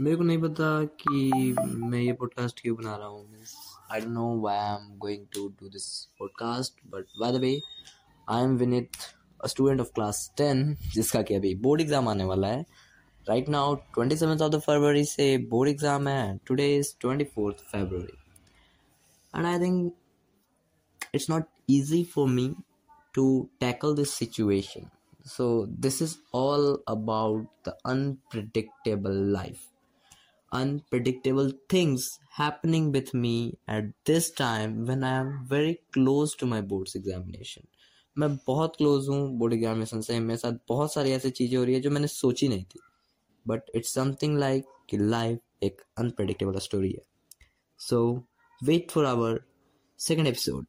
मेरे को नहीं पता कि मैं ये पॉडकास्ट क्यों बना रहा हूँ I don't know why I am going to do this podcast but by the way I am Vinit a student of class ten जिसका कि अभी बोर्ड एग्ज़ाम आने वाला है. Right now twenty seven of February से board exam है. Today is twenty fourth February and I think it's not easy for me to tackle this situation. So, this is all about the unpredictable life, unpredictable things happening with me at this time when I am very close to my board's examination. मैं बहुत close हूँ board examination से। मेरे साथ बहुत सारी ऐसी चीज़ें हो रही है जो मैंने सोची नहीं थी। बट इट्स समथिंग लाइक कि लाइफ एक अनप्रडिक्टेबल स्टोरी है। So wait for our second episode